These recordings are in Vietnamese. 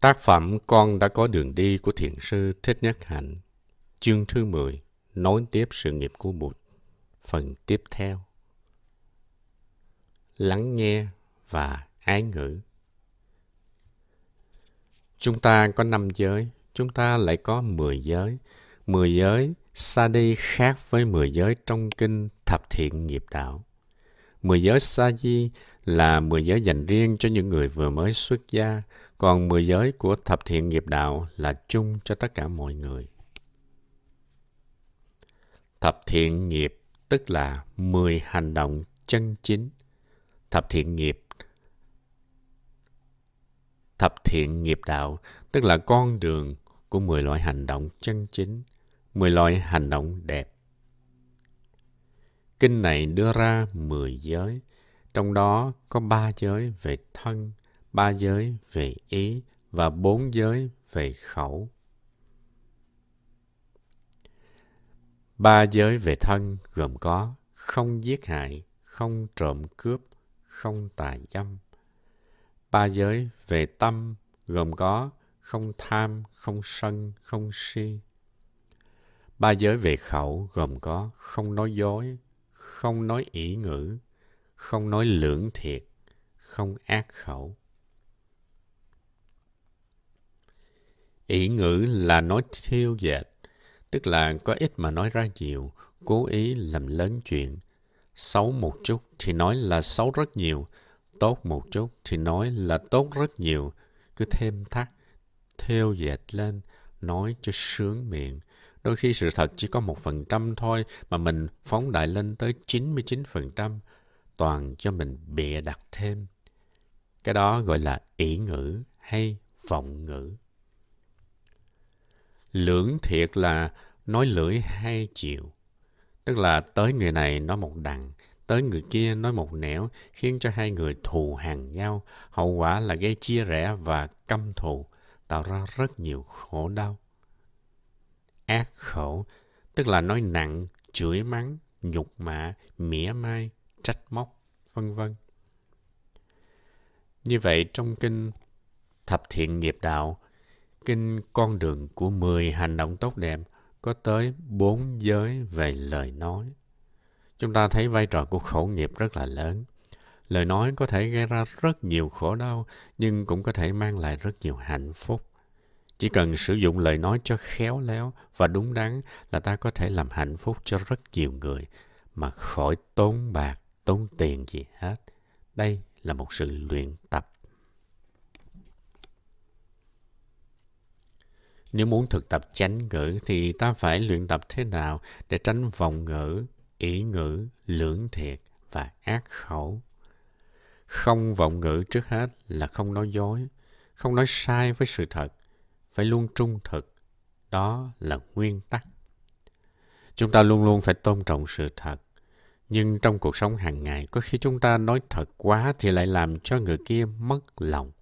Tác phẩm Con đã có đường đi của thiền sư Thích Nhất Hạnh, chương thứ 10, nối tiếp sự nghiệp của Bụt, phần tiếp theo. Lắng nghe và ái ngữ. Chúng ta có năm giới, chúng ta lại có mười giới. Mười giới sa đi khác với mười giới trong kinh thập thiện nghiệp đạo. Mười giới sa di là mười giới dành riêng cho những người vừa mới xuất gia, còn mười giới của thập thiện nghiệp đạo là chung cho tất cả mọi người. Thập thiện nghiệp tức là mười hành động chân chính. Thập thiện nghiệp Thập thiện nghiệp đạo tức là con đường của mười loại hành động chân chính, mười loại hành động đẹp. Kinh này đưa ra mười giới, trong đó có ba giới về thân, ba giới về ý và bốn giới về khẩu. Ba giới về thân gồm có không giết hại, không trộm cướp, không tà dâm. Ba giới về tâm gồm có không tham, không sân, không si. Ba giới về khẩu gồm có không nói dối, không nói ỷ ngữ, không nói lưỡng thiệt, không ác khẩu. ỷ ngữ là nói thiêu dệt, tức là có ít mà nói ra nhiều, cố ý làm lớn chuyện. Xấu một chút thì nói là xấu rất nhiều, tốt một chút thì nói là tốt rất nhiều, cứ thêm thắt, theo dệt lên, nói cho sướng miệng. Đôi khi sự thật chỉ có một phần trăm thôi mà mình phóng đại lên tới 99%, toàn cho mình bịa đặt thêm. Cái đó gọi là ỷ ngữ hay vọng ngữ. Lưỡng thiệt là nói lưỡi hai chiều. Tức là tới người này nói một đằng, tới người kia nói một nẻo, khiến cho hai người thù hàng nhau. Hậu quả là gây chia rẽ và căm thù, tạo ra rất nhiều khổ đau. Ác khẩu, tức là nói nặng, chửi mắng, nhục mạ, mỉa mai, trách móc, vân vân. Như vậy trong kinh Thập Thiện Nghiệp Đạo kinh Con đường của 10 hành động tốt đẹp có tới bốn giới về lời nói. Chúng ta thấy vai trò của khẩu nghiệp rất là lớn. Lời nói có thể gây ra rất nhiều khổ đau, nhưng cũng có thể mang lại rất nhiều hạnh phúc. Chỉ cần sử dụng lời nói cho khéo léo và đúng đắn là ta có thể làm hạnh phúc cho rất nhiều người mà khỏi tốn bạc, tốn tiền gì hết. Đây là một sự luyện tập Nếu muốn thực tập chánh ngữ thì ta phải luyện tập thế nào để tránh vòng ngữ, ý ngữ, lưỡng thiệt và ác khẩu. Không vọng ngữ trước hết là không nói dối, không nói sai với sự thật, phải luôn trung thực. Đó là nguyên tắc. Chúng ta luôn luôn phải tôn trọng sự thật. Nhưng trong cuộc sống hàng ngày, có khi chúng ta nói thật quá thì lại làm cho người kia mất lòng.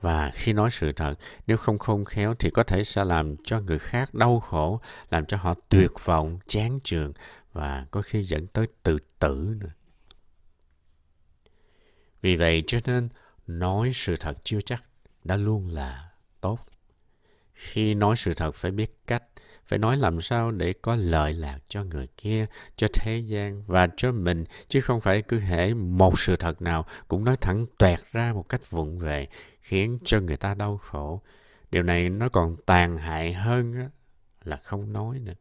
Và khi nói sự thật, nếu không khôn khéo thì có thể sẽ làm cho người khác đau khổ, làm cho họ tuyệt vọng, chán trường và có khi dẫn tới tự tử nữa. Vì vậy cho nên nói sự thật chưa chắc đã luôn là tốt. Khi nói sự thật phải biết cách, phải nói làm sao để có lợi lạc cho người kia, cho thế gian và cho mình, chứ không phải cứ hễ một sự thật nào cũng nói thẳng toẹt ra một cách vụng về, khiến cho người ta đau khổ. Điều này nó còn tàn hại hơn là không nói nữa.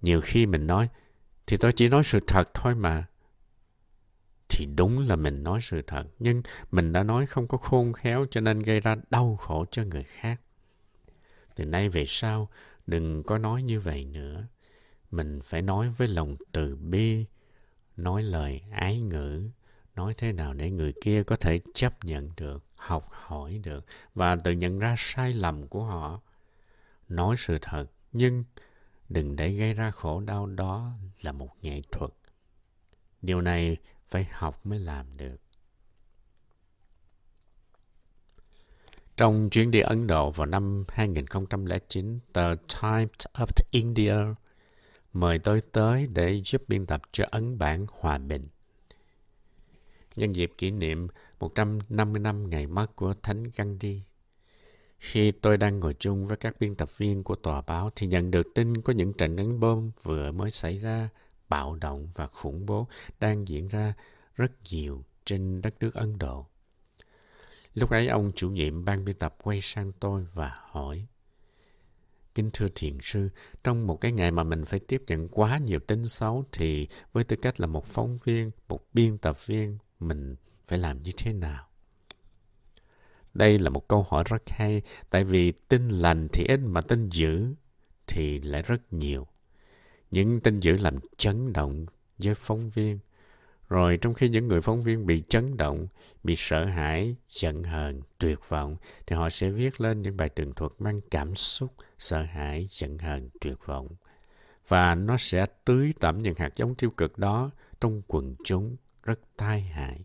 Nhiều khi mình nói, thì tôi chỉ nói sự thật thôi mà. Thì đúng là mình nói sự thật, nhưng mình đã nói không có khôn khéo cho nên gây ra đau khổ cho người khác. Từ nay về sau, đừng có nói như vậy nữa. Mình phải nói với lòng từ bi, nói lời ái ngữ, nói thế nào để người kia có thể chấp nhận được, học hỏi được và tự nhận ra sai lầm của họ. Nói sự thật, nhưng đừng để gây ra khổ đau đó là một nghệ thuật. Điều này phải học mới làm được. Trong chuyến đi Ấn Độ vào năm 2009, tờ Times of India mời tôi tới để giúp biên tập cho ấn bản Hòa Bình. nhân dịp kỷ niệm 150 năm ngày mất của Thánh Gandhi. Khi tôi đang ngồi chung với các biên tập viên của tòa báo thì nhận được tin có những trận đánh bom vừa mới xảy ra, bạo động và khủng bố đang diễn ra rất nhiều trên đất nước Ấn Độ. Lúc ấy ông chủ nhiệm ban biên tập quay sang tôi và hỏi Kính thưa thiền sư, trong một cái ngày mà mình phải tiếp nhận quá nhiều tin xấu thì với tư cách là một phóng viên, một biên tập viên, mình phải làm như thế nào? Đây là một câu hỏi rất hay, tại vì tin lành thì ít mà tin dữ thì lại rất nhiều. Những tin dữ làm chấn động với phóng viên. Rồi trong khi những người phóng viên bị chấn động, bị sợ hãi, giận hờn, tuyệt vọng, thì họ sẽ viết lên những bài tường thuật mang cảm xúc, sợ hãi, giận hờn, tuyệt vọng. Và nó sẽ tưới tẩm những hạt giống tiêu cực đó trong quần chúng rất tai hại.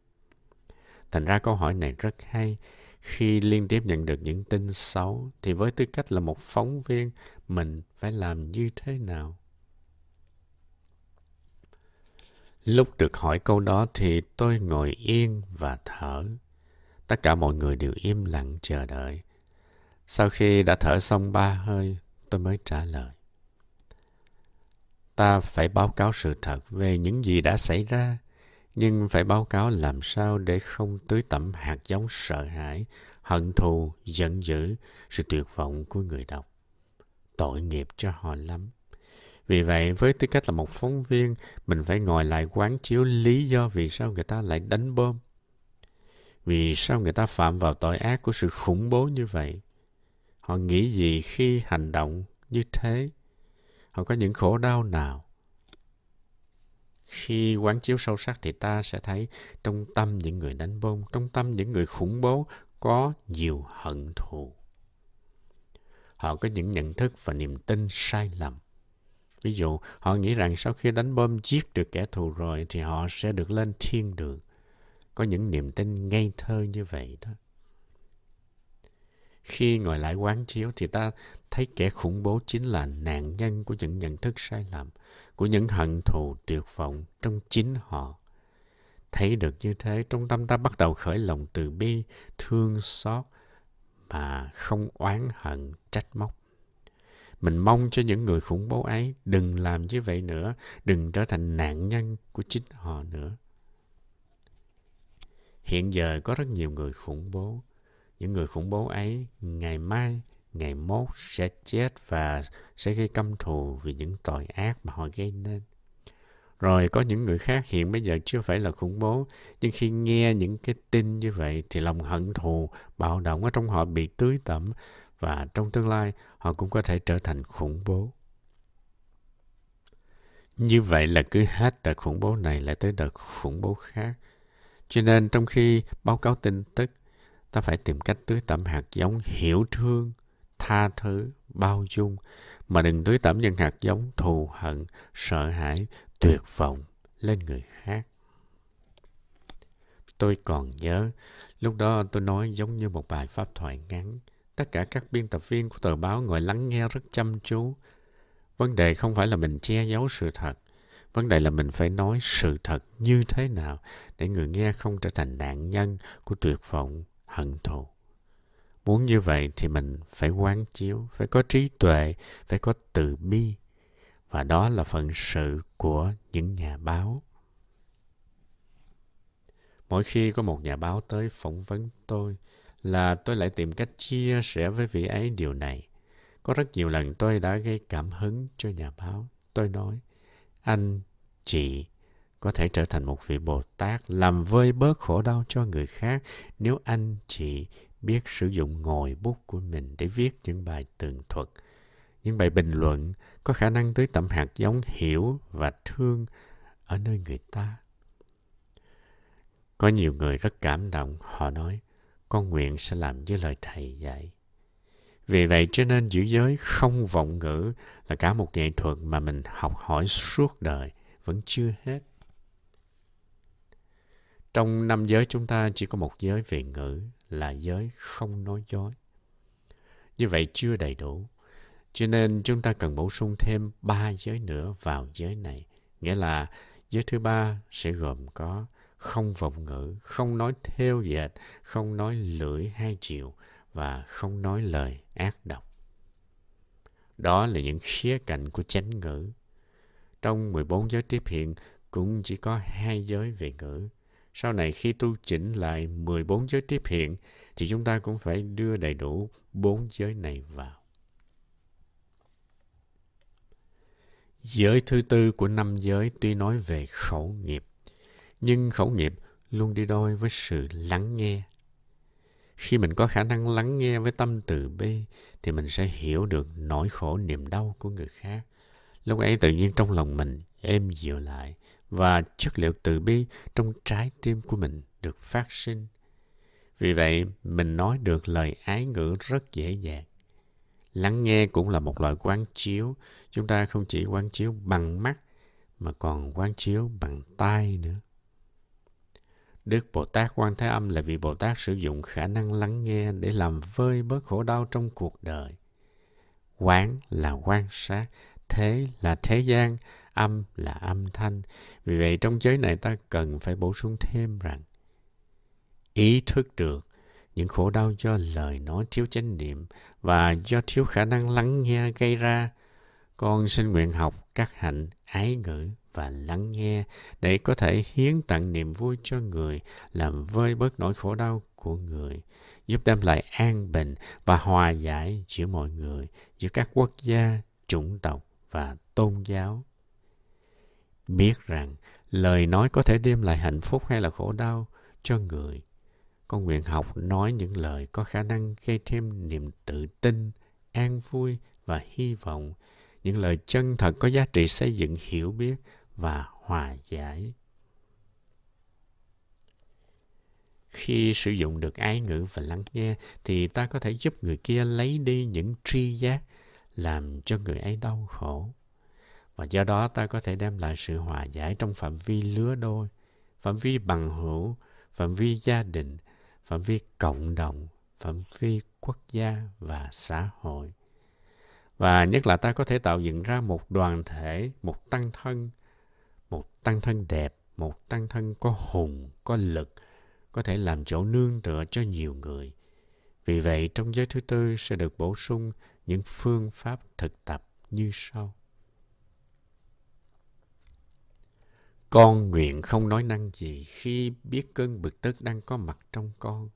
Thành ra câu hỏi này rất hay. Khi liên tiếp nhận được những tin xấu, thì với tư cách là một phóng viên, mình phải làm như thế nào? Lúc được hỏi câu đó thì tôi ngồi yên và thở. Tất cả mọi người đều im lặng chờ đợi. Sau khi đã thở xong ba hơi, tôi mới trả lời. Ta phải báo cáo sự thật về những gì đã xảy ra, nhưng phải báo cáo làm sao để không tưới tẩm hạt giống sợ hãi, hận thù, giận dữ, sự tuyệt vọng của người đọc. Tội nghiệp cho họ lắm. Vì vậy, với tư cách là một phóng viên, mình phải ngồi lại quán chiếu lý do vì sao người ta lại đánh bom. Vì sao người ta phạm vào tội ác của sự khủng bố như vậy? Họ nghĩ gì khi hành động như thế? Họ có những khổ đau nào? Khi quán chiếu sâu sắc thì ta sẽ thấy trong tâm những người đánh bom, trong tâm những người khủng bố có nhiều hận thù. Họ có những nhận thức và niềm tin sai lầm. Ví dụ, họ nghĩ rằng sau khi đánh bom giết được kẻ thù rồi thì họ sẽ được lên thiên đường. Có những niềm tin ngây thơ như vậy đó. Khi ngồi lại quán chiếu thì ta thấy kẻ khủng bố chính là nạn nhân của những nhận thức sai lầm, của những hận thù tuyệt vọng trong chính họ. Thấy được như thế, trong tâm ta bắt đầu khởi lòng từ bi, thương xót, mà không oán hận, trách móc. Mình mong cho những người khủng bố ấy đừng làm như vậy nữa, đừng trở thành nạn nhân của chính họ nữa. Hiện giờ có rất nhiều người khủng bố. Những người khủng bố ấy ngày mai, ngày mốt sẽ chết và sẽ gây căm thù vì những tội ác mà họ gây nên. Rồi có những người khác hiện bây giờ chưa phải là khủng bố, nhưng khi nghe những cái tin như vậy thì lòng hận thù, bạo động ở trong họ bị tưới tẩm và trong tương lai họ cũng có thể trở thành khủng bố. Như vậy là cứ hết đợt khủng bố này lại tới đợt khủng bố khác. Cho nên trong khi báo cáo tin tức, ta phải tìm cách tưới tẩm hạt giống hiểu thương, tha thứ, bao dung, mà đừng tưới tẩm những hạt giống thù hận, sợ hãi, tuyệt vọng lên người khác. Tôi còn nhớ, lúc đó tôi nói giống như một bài pháp thoại ngắn, Tất cả các biên tập viên của tờ báo ngồi lắng nghe rất chăm chú. Vấn đề không phải là mình che giấu sự thật. Vấn đề là mình phải nói sự thật như thế nào để người nghe không trở thành nạn nhân của tuyệt vọng, hận thù. Muốn như vậy thì mình phải quán chiếu, phải có trí tuệ, phải có từ bi. Và đó là phận sự của những nhà báo. Mỗi khi có một nhà báo tới phỏng vấn tôi, là tôi lại tìm cách chia sẻ với vị ấy điều này. Có rất nhiều lần tôi đã gây cảm hứng cho nhà báo. Tôi nói, anh, chị có thể trở thành một vị Bồ Tát làm vơi bớt khổ đau cho người khác nếu anh, chị biết sử dụng ngòi bút của mình để viết những bài tường thuật, những bài bình luận có khả năng tới tẩm hạt giống hiểu và thương ở nơi người ta. Có nhiều người rất cảm động, họ nói, con nguyện sẽ làm như lời thầy dạy. Vì vậy cho nên giữ giới không vọng ngữ là cả một nghệ thuật mà mình học hỏi suốt đời vẫn chưa hết. Trong năm giới chúng ta chỉ có một giới về ngữ là giới không nói dối. Như vậy chưa đầy đủ. Cho nên chúng ta cần bổ sung thêm ba giới nữa vào giới này. Nghĩa là giới thứ ba sẽ gồm có không vọng ngữ, không nói theo dệt, không nói lưỡi hai chiều và không nói lời ác độc. Đó là những khía cạnh của chánh ngữ. Trong 14 giới tiếp hiện cũng chỉ có hai giới về ngữ. Sau này khi tu chỉnh lại 14 giới tiếp hiện thì chúng ta cũng phải đưa đầy đủ bốn giới này vào. Giới thứ tư của năm giới tuy nói về khẩu nghiệp, nhưng khẩu nghiệp luôn đi đôi với sự lắng nghe. Khi mình có khả năng lắng nghe với tâm từ bi thì mình sẽ hiểu được nỗi khổ niềm đau của người khác. Lúc ấy tự nhiên trong lòng mình êm dịu lại và chất liệu từ bi trong trái tim của mình được phát sinh. Vì vậy, mình nói được lời ái ngữ rất dễ dàng. Lắng nghe cũng là một loại quán chiếu. Chúng ta không chỉ quán chiếu bằng mắt, mà còn quán chiếu bằng tai nữa. Đức Bồ Tát Quan Thế Âm là vị Bồ Tát sử dụng khả năng lắng nghe để làm vơi bớt khổ đau trong cuộc đời. Quán là quan sát, thế là thế gian, âm là âm thanh. Vì vậy trong giới này ta cần phải bổ sung thêm rằng ý thức được những khổ đau do lời nói thiếu chánh niệm và do thiếu khả năng lắng nghe gây ra. Con xin nguyện học các hạnh ái ngữ và lắng nghe để có thể hiến tặng niềm vui cho người, làm vơi bớt nỗi khổ đau của người, giúp đem lại an bình và hòa giải giữa mọi người, giữa các quốc gia, chủng tộc và tôn giáo. Biết rằng lời nói có thể đem lại hạnh phúc hay là khổ đau cho người con nguyện học nói những lời có khả năng gây thêm niềm tự tin, an vui và hy vọng. Những lời chân thật có giá trị xây dựng hiểu biết và hòa giải. Khi sử dụng được ái ngữ và lắng nghe thì ta có thể giúp người kia lấy đi những tri giác làm cho người ấy đau khổ. Và do đó ta có thể đem lại sự hòa giải trong phạm vi lứa đôi, phạm vi bằng hữu, phạm vi gia đình, phạm vi cộng đồng, phạm vi quốc gia và xã hội. Và nhất là ta có thể tạo dựng ra một đoàn thể, một tăng thân, một tăng thân đẹp, một tăng thân có hùng, có lực, có thể làm chỗ nương tựa cho nhiều người. Vì vậy, trong giới thứ tư sẽ được bổ sung những phương pháp thực tập như sau. Con nguyện không nói năng gì khi biết cơn bực tức đang có mặt trong con.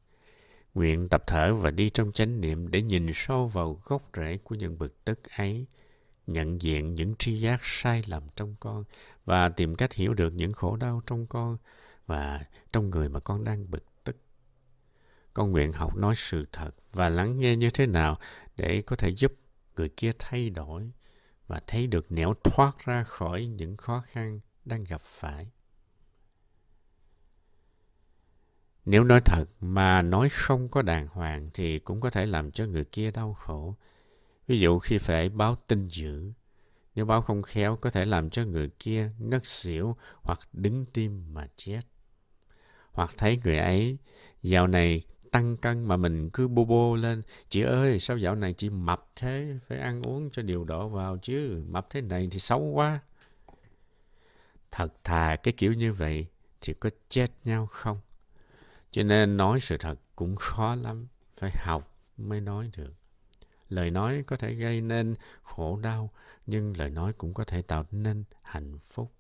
Nguyện tập thở và đi trong chánh niệm để nhìn sâu vào gốc rễ của những bực tức ấy, nhận diện những tri giác sai lầm trong con và tìm cách hiểu được những khổ đau trong con và trong người mà con đang bực tức. Con nguyện học nói sự thật và lắng nghe như thế nào để có thể giúp người kia thay đổi và thấy được nẻo thoát ra khỏi những khó khăn đang gặp phải. Nếu nói thật mà nói không có đàng hoàng thì cũng có thể làm cho người kia đau khổ. Ví dụ khi phải báo tin dữ, nếu báo không khéo có thể làm cho người kia ngất xỉu hoặc đứng tim mà chết. Hoặc thấy người ấy dạo này tăng cân mà mình cứ bô bô lên. Chị ơi, sao dạo này chị mập thế? Phải ăn uống cho điều độ vào chứ. Mập thế này thì xấu quá. Thật thà cái kiểu như vậy thì có chết nhau không? Cho nên nói sự thật cũng khó lắm. Phải học mới nói được. Lời nói có thể gây nên khổ đau, nhưng lời nói cũng có thể tạo nên hạnh phúc.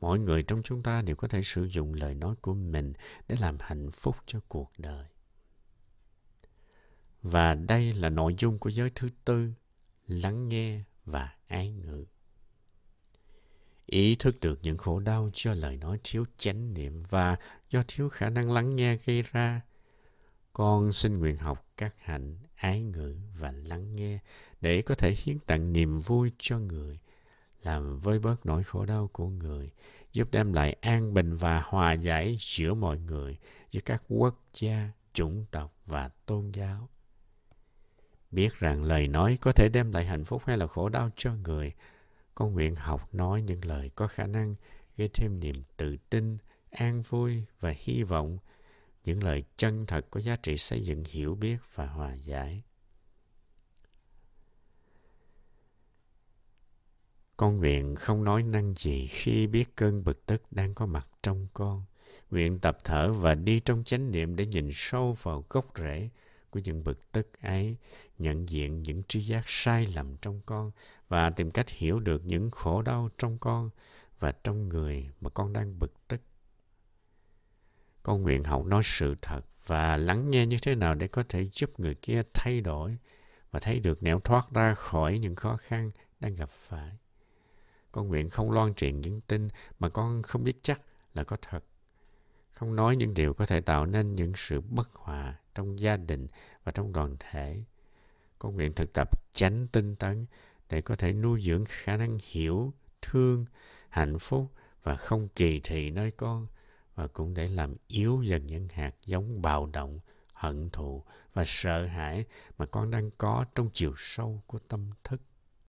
Mỗi người trong chúng ta đều có thể sử dụng lời nói của mình để làm hạnh phúc cho cuộc đời. Và đây là nội dung của giới thứ tư, lắng nghe và ái ngữ. Ý thức được những khổ đau do lời nói thiếu chánh niệm và do thiếu khả năng lắng nghe gây ra. Con xin nguyện học các hạnh ái ngữ và lắng nghe để có thể hiến tặng niềm vui cho người, làm vơi bớt nỗi khổ đau của người, giúp đem lại an bình và hòa giải giữa mọi người, giữa các quốc gia, chủng tộc và tôn giáo. Biết rằng lời nói có thể đem lại hạnh phúc hay là khổ đau cho người, con nguyện học nói những lời có khả năng gây thêm niềm tự tin, an vui và hy vọng, những lời chân thật có giá trị xây dựng hiểu biết và hòa giải. Con nguyện không nói năng gì khi biết cơn bực tức đang có mặt trong con, Nguyện tập thở và đi trong chánh niệm để nhìn sâu vào gốc rễ của những bực tức ấy, nhận diện những tri giác sai lầm trong con và tìm cách hiểu được những khổ đau trong con và trong người mà con đang bực tức. Con nguyện học nói sự thật và lắng nghe như thế nào để có thể giúp người kia thay đổi và thấy được nẻo thoát ra khỏi những khó khăn đang gặp phải. Con nguyện không loan truyền những tin mà con không biết chắc là có thật. Không nói những điều có thể tạo nên những sự bất hòa trong gia đình và trong đoàn thể. Con nguyện thực tập tránh tinh tấn để có thể nuôi dưỡng khả năng hiểu, thương, hạnh phúc và không kỳ thị nơi con và cũng để làm yếu dần những hạt giống bạo động, hận thù và sợ hãi mà con đang có trong chiều sâu của tâm thức.